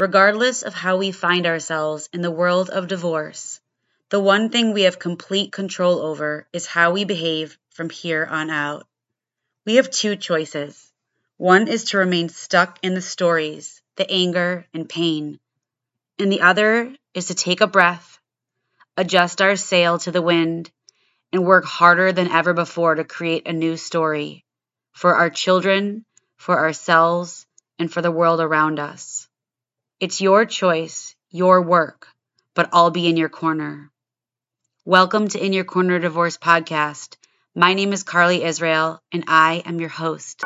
Regardless of how we find ourselves in the world of divorce, the one thing we have complete control over is how we behave from here on out. We have two choices. One is to remain stuck in the stories, the anger, and pain. And the other is to take a breath, adjust our sail to the wind, and work harder than ever before to create a new story for our children, for ourselves, and for the world around us. It's your choice, your work, but I'll be in your corner. Welcome to In Your Corner Divorce podcast. My name is Carly Israel, and I am your host.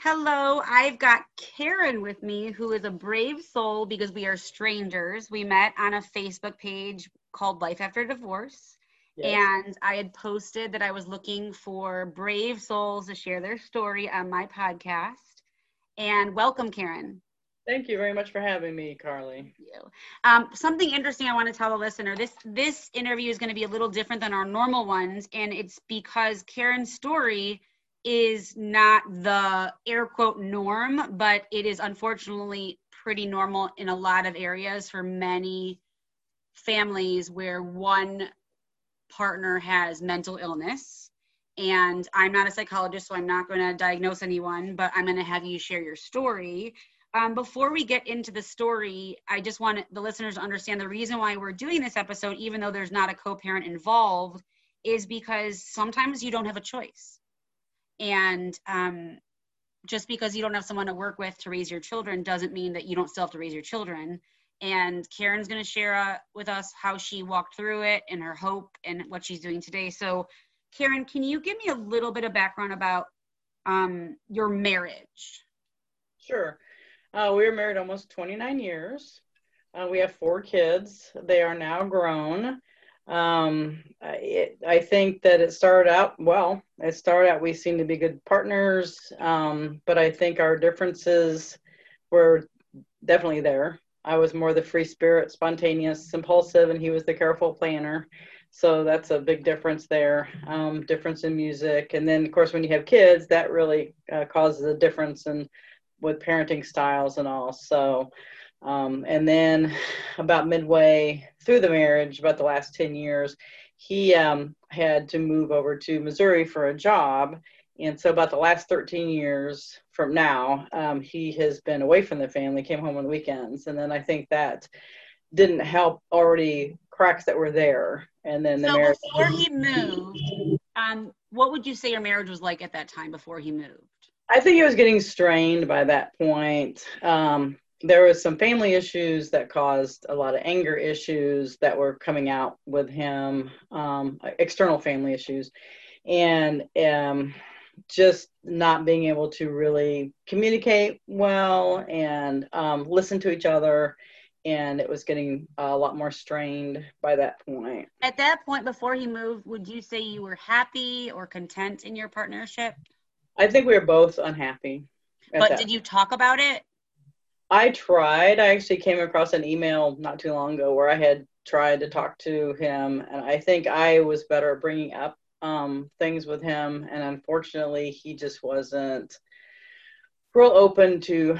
Hello, I've got Karen with me, who is a brave soul because we are strangers. We met on a Facebook page called Life After Divorce. Yes. And I had posted that I was looking for brave souls to share their story on my podcast and welcome, Karen. Thank you very much for having me, Carly. Thank Um, something interesting I want to tell the listener: this this interview is going to be a little different than our normal ones, and it's because Karen's story is not the air quote norm, but it is unfortunately pretty normal in a lot of areas for many families where one partner has mental illness and I'm not a psychologist, so I'm not going to diagnose anyone, but I'm going to have you share your story. Um, before we get into the story, I just want the listeners to understand the reason why we're doing this episode, even though there's not a co parent involved, is because sometimes you don't have a choice. And um, just because you don't have someone to work with to raise your children doesn't mean that you don't still have to raise your children. And Karen's going to share uh, with us how she walked through it and her hope and what she's doing today. So, Karen, can you give me a little bit of background about um, your marriage? Sure. Uh, we were married almost 29 years. Uh, we have four kids. They are now grown. Um, it, I think that it started out well. It started out we seemed to be good partners, um, but I think our differences were definitely there. I was more the free spirit, spontaneous, impulsive, and he was the careful planner. So that's a big difference there. Um, difference in music, and then of course when you have kids, that really uh, causes a difference in with parenting styles and all. So, um, and then about midway through the marriage, about the last ten years, he um, had to move over to Missouri for a job. And so, about the last 13 years from now, um, he has been away from the family, came home on weekends. And then I think that didn't help already cracks that were there and then the so marriage before he moved um what would you say your marriage was like at that time before he moved? I think it was getting strained by that point. Um there was some family issues that caused a lot of anger issues that were coming out with him um external family issues. And um just not being able to really communicate well and um, listen to each other and it was getting a lot more strained by that point. At that point, before he moved, would you say you were happy or content in your partnership? I think we were both unhappy. But did you talk about it? I tried. I actually came across an email not too long ago where I had tried to talk to him, and I think I was better at bringing up um, things with him, and unfortunately, he just wasn't real open to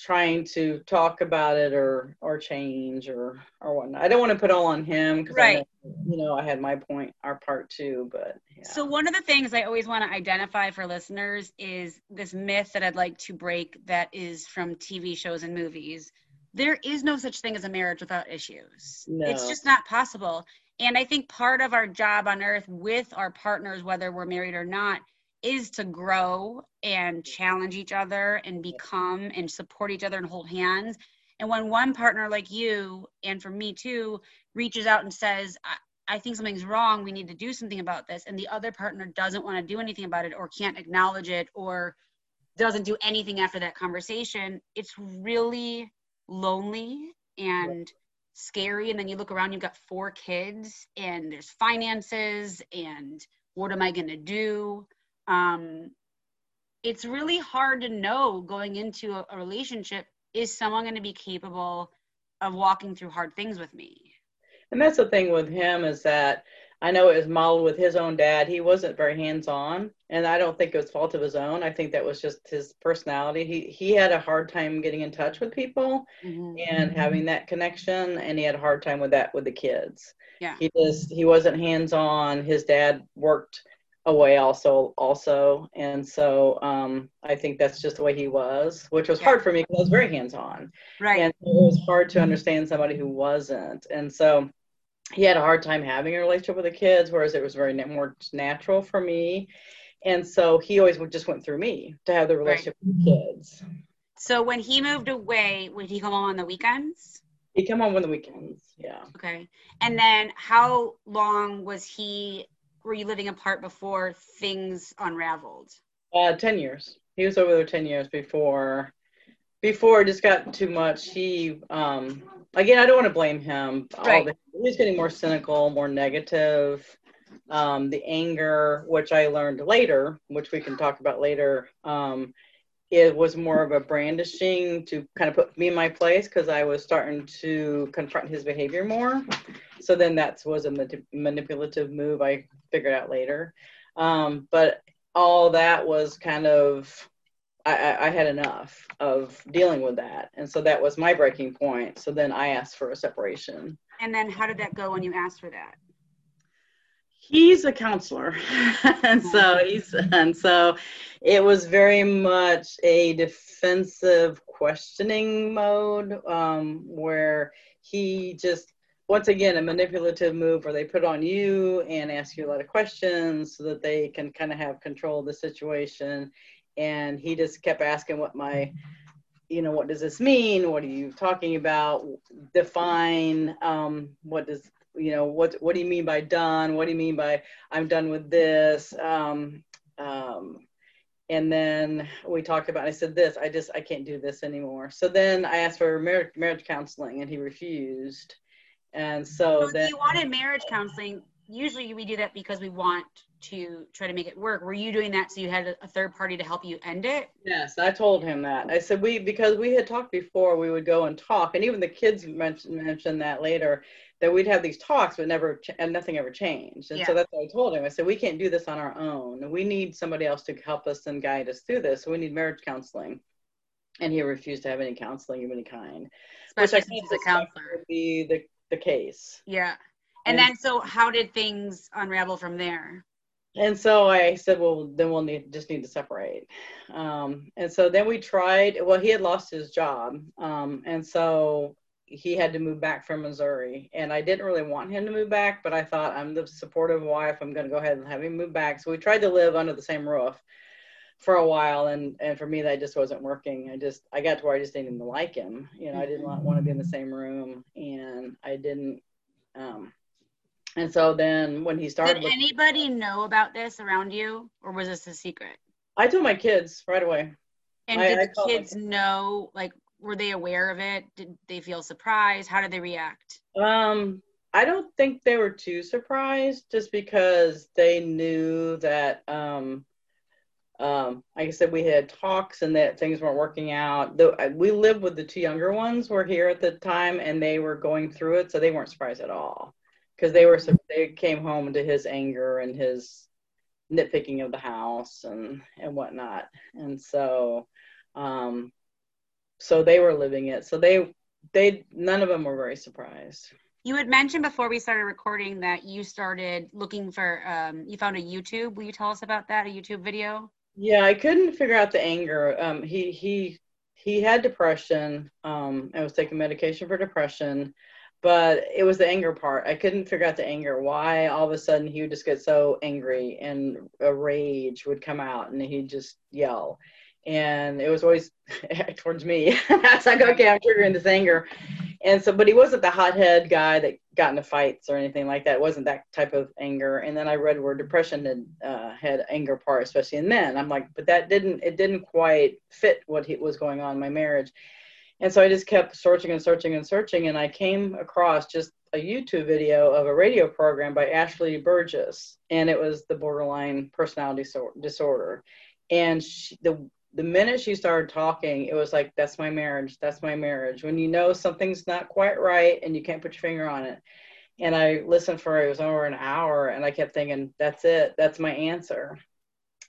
trying to talk about it or or change or or whatnot. I don't want to put all on him because right. I you know I had my point, our part too. But yeah. so one of the things I always want to identify for listeners is this myth that I'd like to break that is from TV shows and movies. There is no such thing as a marriage without issues. No. It's just not possible. And I think part of our job on earth with our partners, whether we're married or not, is to grow and challenge each other and become and support each other and hold hands. And when one partner like you, and for me too, reaches out and says, I, I think something's wrong, we need to do something about this, and the other partner doesn't want to do anything about it or can't acknowledge it or doesn't do anything after that conversation, it's really lonely and scary. And then you look around, you've got four kids, and there's finances, and what am I going to do? Um, it's really hard to know going into a, a relationship is someone going to be capable of walking through hard things with me and that's the thing with him is that I know it was modeled with his own dad. He wasn't very hands on, and I don't think it was fault of his own. I think that was just his personality. He he had a hard time getting in touch with people mm-hmm. and having that connection, and he had a hard time with that with the kids. Yeah, he just he wasn't hands on. His dad worked away also also and so um, i think that's just the way he was which was yeah. hard for me because i was very hands on right and it was hard to understand somebody who wasn't and so he had a hard time having a relationship with the kids, whereas it was very more natural for me. And so he always just went through me to have the relationship right. with kids. So when he moved away, would he come home on the weekends? He'd come home on the weekends, yeah. Okay. And then how long was he, were you living apart before things unraveled? Uh, 10 years. He was over there 10 years before, before it just got too much. He, um, again, I don't want to blame him. Right. The, he's getting more cynical, more negative. Um, the anger, which I learned later, which we can talk about later, um, it was more of a brandishing to kind of put me in my place because I was starting to confront his behavior more. So then that was a manipulative move I figured out later. Um, but all that was kind of I, I, had enough of dealing with that. And so that was my breaking point. So then I asked for a separation. And then how did that go when you asked for that? He's a counselor. and so he's, and so it was very much a defensive questioning mode um, where he just, once again, a manipulative move where they put on you and ask you a lot of questions so that they can kind of have control of the situation. And he just kept asking what my you know what does this mean? What are you talking about? Define um, what does you know what what do you mean by done? What do you mean by i'm done with this? Um, um, and then we talked about i said this i just i can't do this anymore. So then i asked for marriage, marriage counseling and he refused and mm-hmm. so, so then you wanted marriage counseling usually we do that because we want to try to make it work. Were you doing that so you had a third party to help you end it? Yes, I told him that. I said we because we had talked before we would go and talk, and even the kids mentioned mentioned that later that we'd have these talks, but never and nothing ever changed. And yeah. so that's what I told him. I said we can't do this on our own. We need somebody else to help us and guide us through this. So we need marriage counseling. And he refused to have any counseling of any kind. Especially which I think a counselor would be the the case. Yeah. And, and then so how did things unravel from there? and so I said, well, then we'll need just need to separate. Um, and so then we tried. Well, he had lost his job, um, and so he had to move back from Missouri. And I didn't really want him to move back, but I thought I'm the supportive wife. I'm going to go ahead and have him move back. So we tried to live under the same roof for a while, and and for me that just wasn't working. I just I got to where I just didn't even like him. You know, I didn't want to be in the same room, and I didn't. Um, and so then when he started, did anybody know about this around you, or was this a secret? I told my kids right away. And I, did I the kids know? Like, were they aware of it? Did they feel surprised? How did they react? Um, I don't think they were too surprised, just because they knew that. Um, um, like I said, we had talks and that things weren't working out. Though we lived with the two younger ones were here at the time, and they were going through it, so they weren't surprised at all. Because they were they came home to his anger and his nitpicking of the house and and whatnot. And so um so they were living it. So they they none of them were very surprised. You had mentioned before we started recording that you started looking for um you found a youtube. Will you tell us about that a youtube video yeah i couldn't figure out the anger um he he he had depression um and was taking medication for depression but it was the anger part. I couldn't figure out the anger. Why all of a sudden he would just get so angry and a rage would come out and he'd just yell. And it was always towards me. I was like, okay, I'm triggering this anger. And so, but he wasn't the hothead guy that got into fights or anything like that. It wasn't that type of anger. And then I read where depression had uh, had anger part, especially in men. I'm like, but that didn't, it didn't quite fit what he, was going on in my marriage and so I just kept searching and searching and searching, and I came across just a YouTube video of a radio program by Ashley Burgess, and it was the borderline personality disorder. And she, the the minute she started talking, it was like, "That's my marriage. That's my marriage." When you know something's not quite right and you can't put your finger on it, and I listened for it was over an hour, and I kept thinking, "That's it. That's my answer."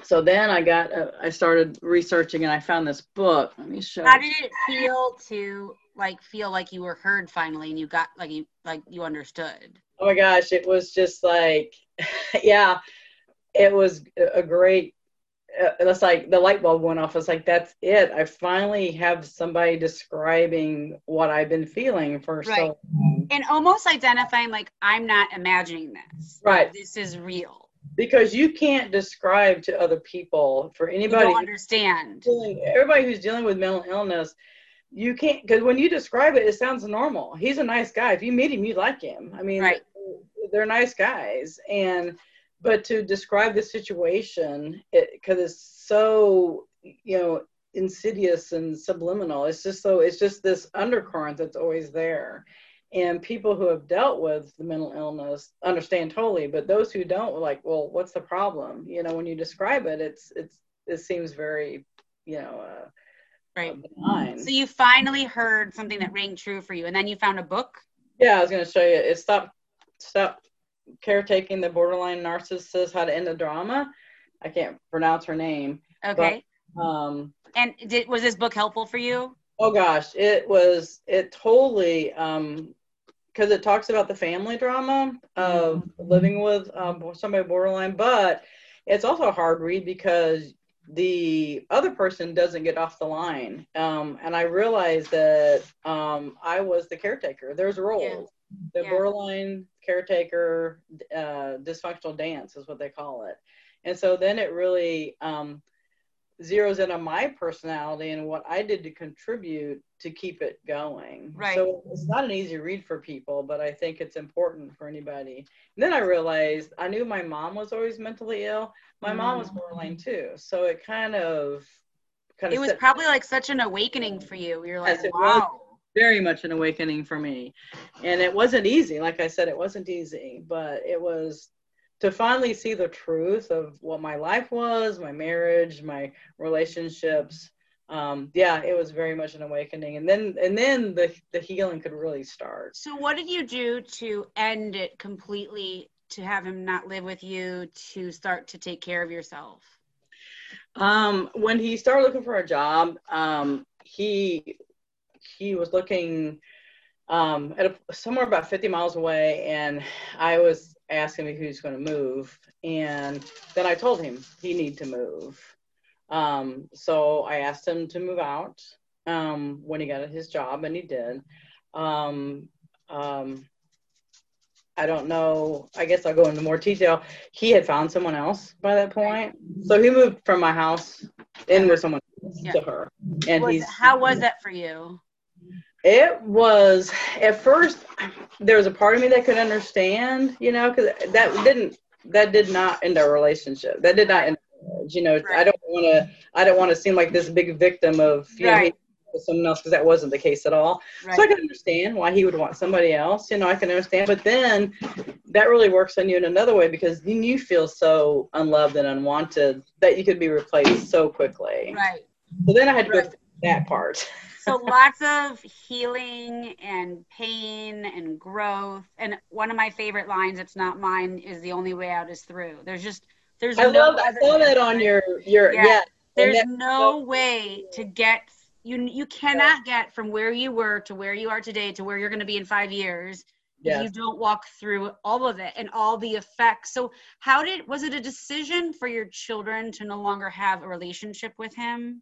So then I got, uh, I started researching, and I found this book. Let me show. You. How did it feel to like feel like you were heard finally, and you got like you like you understood? Oh my gosh, it was just like, yeah, it was a great Uh, it's like the light bulb went off. It's like that's it. I finally have somebody describing what I've been feeling for right. so long. And almost identifying like I'm not imagining this. Right. This is real. Because you can't describe to other people for anybody. You understand. Everybody who's dealing with mental illness, you can't because when you describe it, it sounds normal. He's a nice guy. If you meet him, you like him. I mean, right. they're, they're nice guys, and but to describe the situation because it, it's so you know insidious and subliminal. It's just so it's just this undercurrent that's always there. And people who have dealt with the mental illness understand totally but those who don't like well what's the problem? You know when you describe it it's it's it seems very you know uh, right. benign. so you finally heard something that rang true for you and then you found a book? Yeah i was going to show you. It stop stop caretaking the borderline narcissist how to end the drama. I can't pronounce her name. Okay. But, um, and did was this book helpful for you? Oh gosh, it was. It totally um, because it talks about the family drama of mm-hmm. living with um, somebody borderline, but it's also a hard read because the other person doesn't get off the line. Um, and I realized that um, I was the caretaker. There's roles. Yeah. The yeah. borderline caretaker uh, dysfunctional dance is what they call it. And so then it really um, zeroes in on my personality and what i did to contribute to keep it going. Right. so it's not an easy read for people but i think it's important for anybody. And then i realized i knew my mom was always mentally ill. My mm. mom was borderline too. So it kind of kind of it was probably like such an awakening for you. You're like yes, wow very much an awakening for me. And it wasn't easy. Like I said, it wasn't easy, but it was to finally see the truth of what my life was, my marriage, my relationships. Um, yeah, it was very much an awakening. And then, and then the, the healing could really start. So what did you do to end it completely, to have him not live with you, to start to take care of yourself? Um, when he started looking for a job, um, he he was looking um, at a, somewhere about 50 miles away, and I was asking him who's going to move, and then I told him he needed to move. Um, so I asked him to move out um, when he got his job, and he did. Um, um, I don't know. I guess I'll go into more detail. He had found someone else by that point, so he moved from my house in with someone yeah. to her. And was, he's how was that for you? It was at first there was a part of me that could understand, you know, because that didn't that did not end our relationship. That did not end you know. Right. I don't want to I don't want to seem like this big victim of you right. know with someone else because that wasn't the case at all. Right. So I can understand why he would want somebody else. You know, I can understand. But then that really works on you in another way because then you feel so unloved and unwanted that you could be replaced so quickly. Right. So then I had to go through that part so lots of healing and pain and growth. And one of my favorite lines, it's not mine, is the only way out is through. There's just there's I no love I saw that on your your yeah. yeah. There's no way to get you you cannot get from where you were to where you are today to where you're going to be in 5 years yes. you don't walk through all of it and all the effects. So how did was it a decision for your children to no longer have a relationship with him?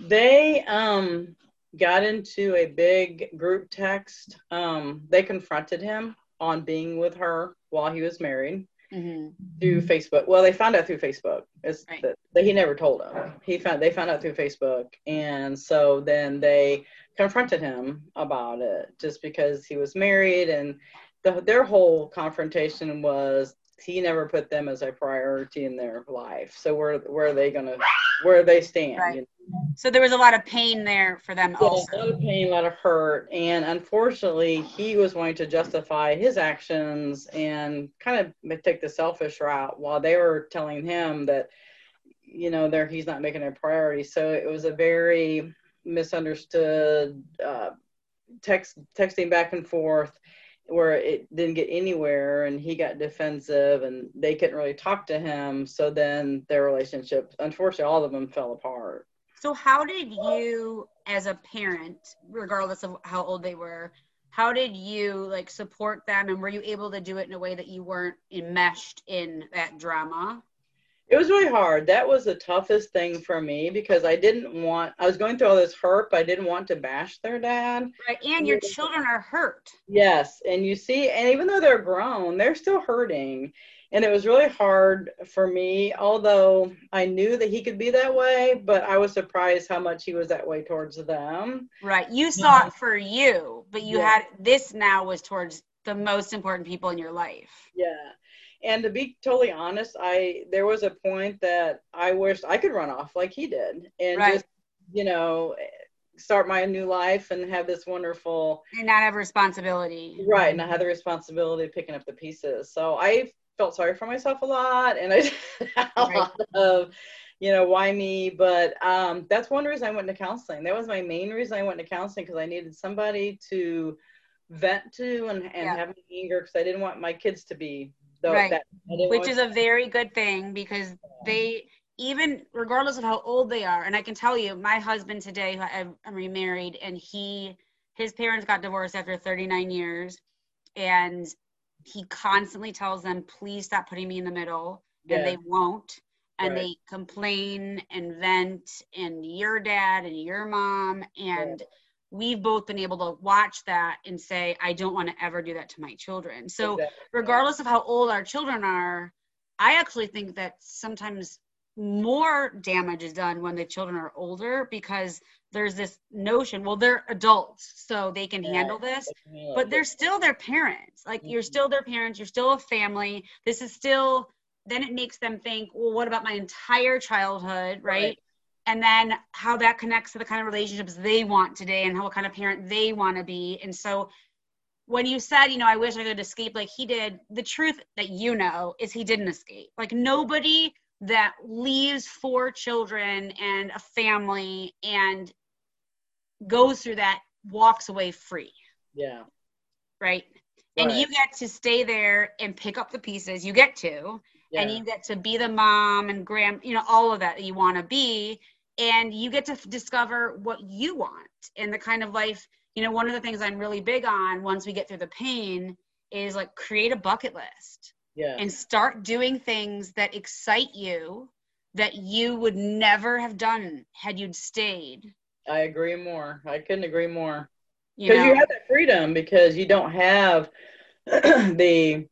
They um, got into a big group text. Um, they confronted him on being with her while he was married mm-hmm. through Facebook. Well, they found out through Facebook. It's right. that, that he never told them. He found they found out through Facebook, and so then they confronted him about it just because he was married and the, their whole confrontation was he never put them as a priority in their life. So where where are they gonna where they stand? Right. You know? So there was a lot of pain there for them yeah, also. A lot of pain, a lot of hurt, and unfortunately, he was wanting to justify his actions and kind of take the selfish route, while they were telling him that you know there he's not making a priority. So it was a very misunderstood uh, text texting back and forth where it didn't get anywhere and he got defensive and they couldn't really talk to him. So then their relationship unfortunately all of them fell apart. So how did you as a parent regardless of how old they were how did you like support them and were you able to do it in a way that you weren't enmeshed in that drama it was really hard. That was the toughest thing for me because I didn't want, I was going through all this hurt, but I didn't want to bash their dad. Right. And your children are hurt. Yes. And you see, and even though they're grown, they're still hurting. And it was really hard for me, although I knew that he could be that way, but I was surprised how much he was that way towards them. Right. You saw it for you, but you yeah. had this now was towards the most important people in your life. Yeah and to be totally honest i there was a point that i wished i could run off like he did and right. just you know start my new life and have this wonderful and not have responsibility right and i had the responsibility of picking up the pieces so i felt sorry for myself a lot and i a right. lot of you know why me but um, that's one reason i went to counseling that was my main reason i went to counseling because i needed somebody to vent to and, and yeah. have anger because i didn't want my kids to be right. That, which is a very good thing because they even regardless of how old they are and i can tell you my husband today who i'm remarried and he his parents got divorced after 39 years and he constantly tells them please stop putting me in the middle yeah. and they won't and right. they complain and vent and your dad and your mom and yeah we've both been able to watch that and say, I don't want to ever do that to my children. So, exactly. regardless of how old our children are, I actually think that sometimes more damage is done when the children are older because there's this notion well they're adults so they can yeah, handle this but they're still their parents like mm-hmm. you're still their parents you're still a family this is still then it makes them think well what about my entire childhood right, right and then how that connects to the kind of relationships they want today and how what kind of parent they want to be. And so when you said you know i wish i could escape like he did the truth that you know is he didn't escape. Like nobody that leaves four children and a family and goes through that walks away free. Yeah. Right? And you get to stay there and pick up the pieces. You get to. Yeah. and you get to be the mom and grand you know all of that, that you want to be and you get to f- discover what you want and the kind of life you know one of the things i'm really big on once we get through the pain is like create a bucket list yeah. and start doing things that excite you that you would never have done had you'd stayed i agree more i couldn't agree more because you, know? you have that freedom because you don't have the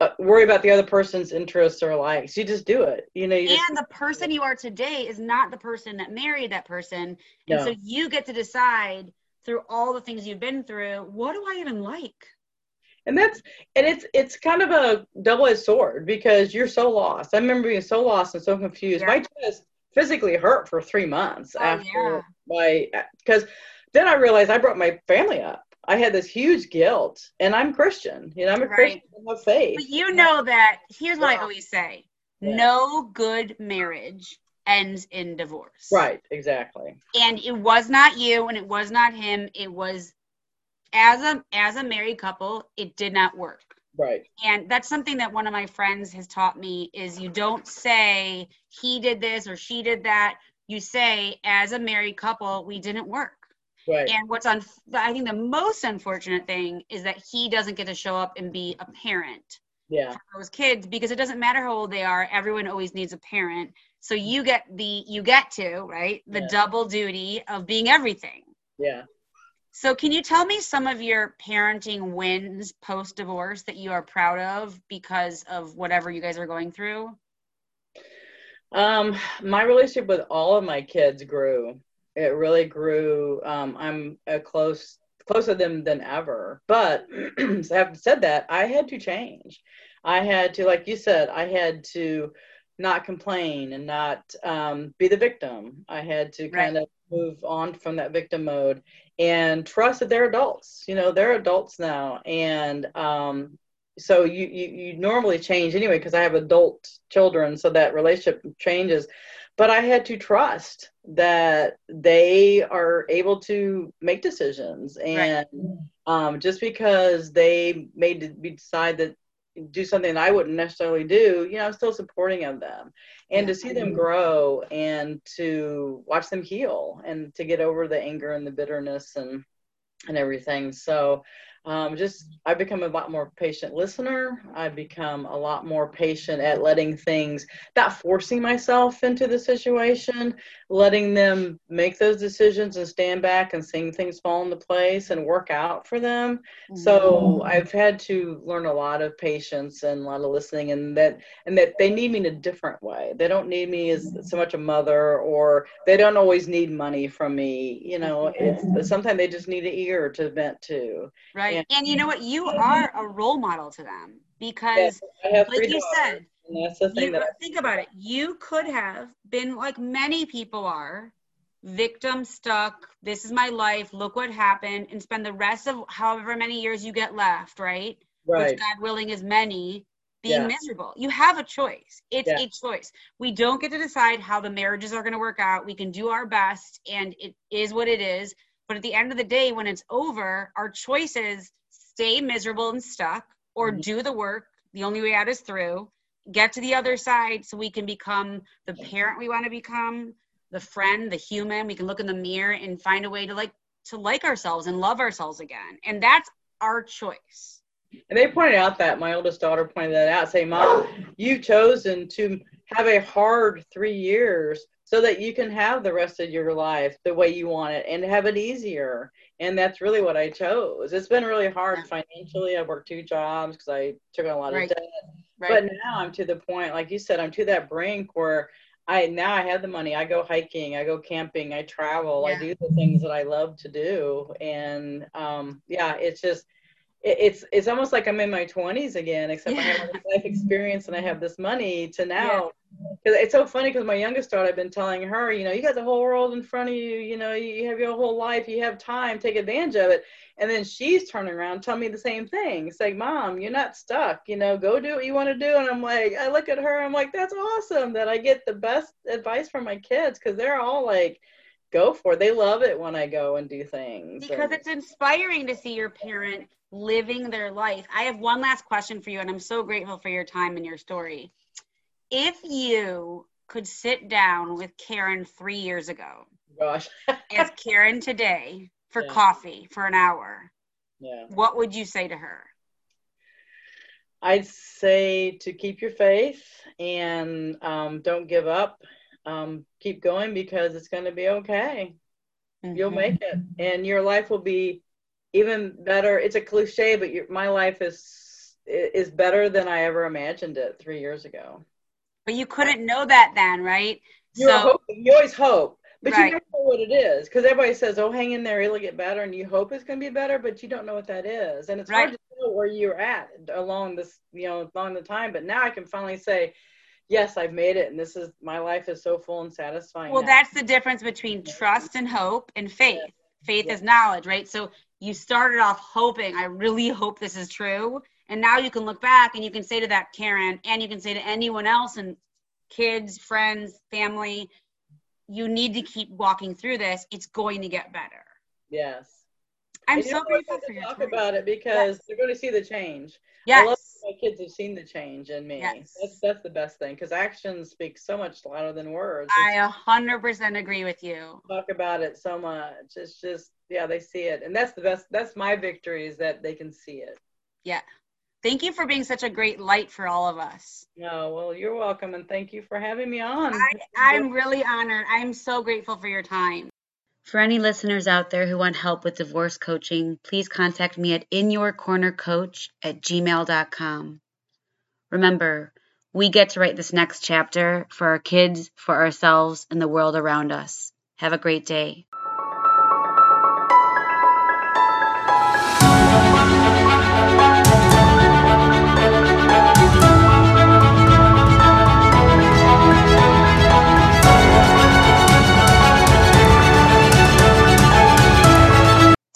Uh, worry about the other person's interests or likes. You just do it. You know. You and the person you are today is not the person that married that person, and no. so you get to decide through all the things you've been through. What do I even like? And that's and it's it's kind of a double-edged sword because you're so lost. I remember being so lost and so confused. Yeah. My chest physically hurt for three months oh, after yeah. my because then I realized I brought my family up I had this huge guilt, and I'm Christian. You know, I'm a right. Christian. I'm faith. But you know that. Here's what yeah. I always say: yeah. no good marriage ends in divorce. Right. Exactly. And it was not you, and it was not him. It was as a as a married couple, it did not work. Right. And that's something that one of my friends has taught me is you don't say he did this or she did that. You say as a married couple, we didn't work. Right. And what's on, I think the most unfortunate thing is that he doesn't get to show up and be a parent yeah. for those kids because it doesn't matter how old they are. Everyone always needs a parent. So you get the, you get to, right, the yeah. double duty of being everything. Yeah. So can you tell me some of your parenting wins post divorce that you are proud of because of whatever you guys are going through? Um, my relationship with all of my kids grew it really grew. Um, I'm a close closer to them than ever. But having said that, I had to change. I had to, like you said, I had to not complain and not um, be the victim. I had to kind right. of move on from that victim mode and trust that they're adults. You know, they're adults now, and um, so you, you you normally change anyway because I have adult children, so that relationship changes. But I had to trust that they are able to make decisions, and right. um, just because they made me decide that do something that I wouldn't necessarily do, you know, I'm still supporting of them. And yeah. to see them grow and to watch them heal and to get over the anger and the bitterness and and everything. So um, just I've become a lot more patient listener. I've become a lot more patient at letting things, not forcing myself into the situation, letting them make those decisions and stand back and seeing things fall into place and work out for them. Mm-hmm. So I've had to learn a lot of patience and a lot of listening, and that and that they need me in a different way. They don't need me as so much a mother, or they don't always need money from me. You know, it's sometimes they just need an ear to vent to. Right and you know what? You are a role model to them because, yes, like you said, that's the thing you, that I- think about it. You could have been like many people are, victim stuck. This is my life. Look what happened, and spend the rest of however many years you get left, right? Right. Which God willing is many. Being yeah. miserable. You have a choice. It's yeah. a choice. We don't get to decide how the marriages are going to work out. We can do our best, and it is what it is. But at the end of the day, when it's over, our choices stay miserable and stuck or mm-hmm. do the work. The only way out is through. Get to the other side so we can become the parent we want to become, the friend, the human. We can look in the mirror and find a way to like to like ourselves and love ourselves again. And that's our choice. And they pointed out that my oldest daughter pointed that out, saying, Mom, you've chosen to have a hard three years so that you can have the rest of your life the way you want it and have it easier. And that's really what I chose. It's been really hard financially. I worked two jobs because I took on a lot right. of debt. Right. But now I'm to the point, like you said, I'm to that brink where I now I have the money. I go hiking, I go camping, I travel, yeah. I do the things that I love to do. And um, yeah, it's just it's it's almost like I'm in my 20s again, except yeah. I have life experience and I have this money to now because it's so funny because my youngest daughter, I've been telling her, you know, you got the whole world in front of you. You know, you have your whole life. You have time. Take advantage of it. And then she's turning around, telling me the same thing. It's like, Mom, you're not stuck. You know, go do what you want to do. And I'm like, I look at her. I'm like, that's awesome that I get the best advice from my kids because they're all like, go for it. They love it when I go and do things. Because it's inspiring to see your parent living their life. I have one last question for you, and I'm so grateful for your time and your story if you could sit down with Karen three years ago, gosh, as Karen today for yeah. coffee for an hour, yeah, what would you say to her? I'd say to keep your faith and um, don't give up. Um, keep going because it's going to be okay. Mm-hmm. You'll make it, and your life will be even better. It's a cliche, but your, my life is is better than I ever imagined it three years ago. But you couldn't know that then, right? You're so, hoping. You always hope, but right. you never know what it is because everybody says, "Oh, hang in there, it'll get better," and you hope it's going to be better, but you don't know what that is, and it's right. hard to know where you're at along this, you know, along the time. But now I can finally say, yes, I've made it, and this is my life is so full and satisfying. Well, now. that's the difference between trust and hope and faith. Yeah. Faith yeah. is knowledge, right? So you started off hoping, I really hope this is true. And now you can look back and you can say to that Karen, and you can say to anyone else and kids, friends, family, you need to keep walking through this. It's going to get better. Yes. I'm so grateful for you. Talk about it because yes. they're going to see the change. Yes. I love my kids have seen the change in me. Yes. That's that's the best thing because actions speak so much louder than words. I hundred percent agree with you. Talk about it so much. It's just yeah, they see it, and that's the best. That's my victory is that they can see it. Yeah. Thank you for being such a great light for all of us. No, well, you're welcome, and thank you for having me on. I, I'm really honored. I'm so grateful for your time. For any listeners out there who want help with divorce coaching, please contact me at inyourcornercoach at gmail.com. Remember, we get to write this next chapter for our kids, for ourselves, and the world around us. Have a great day.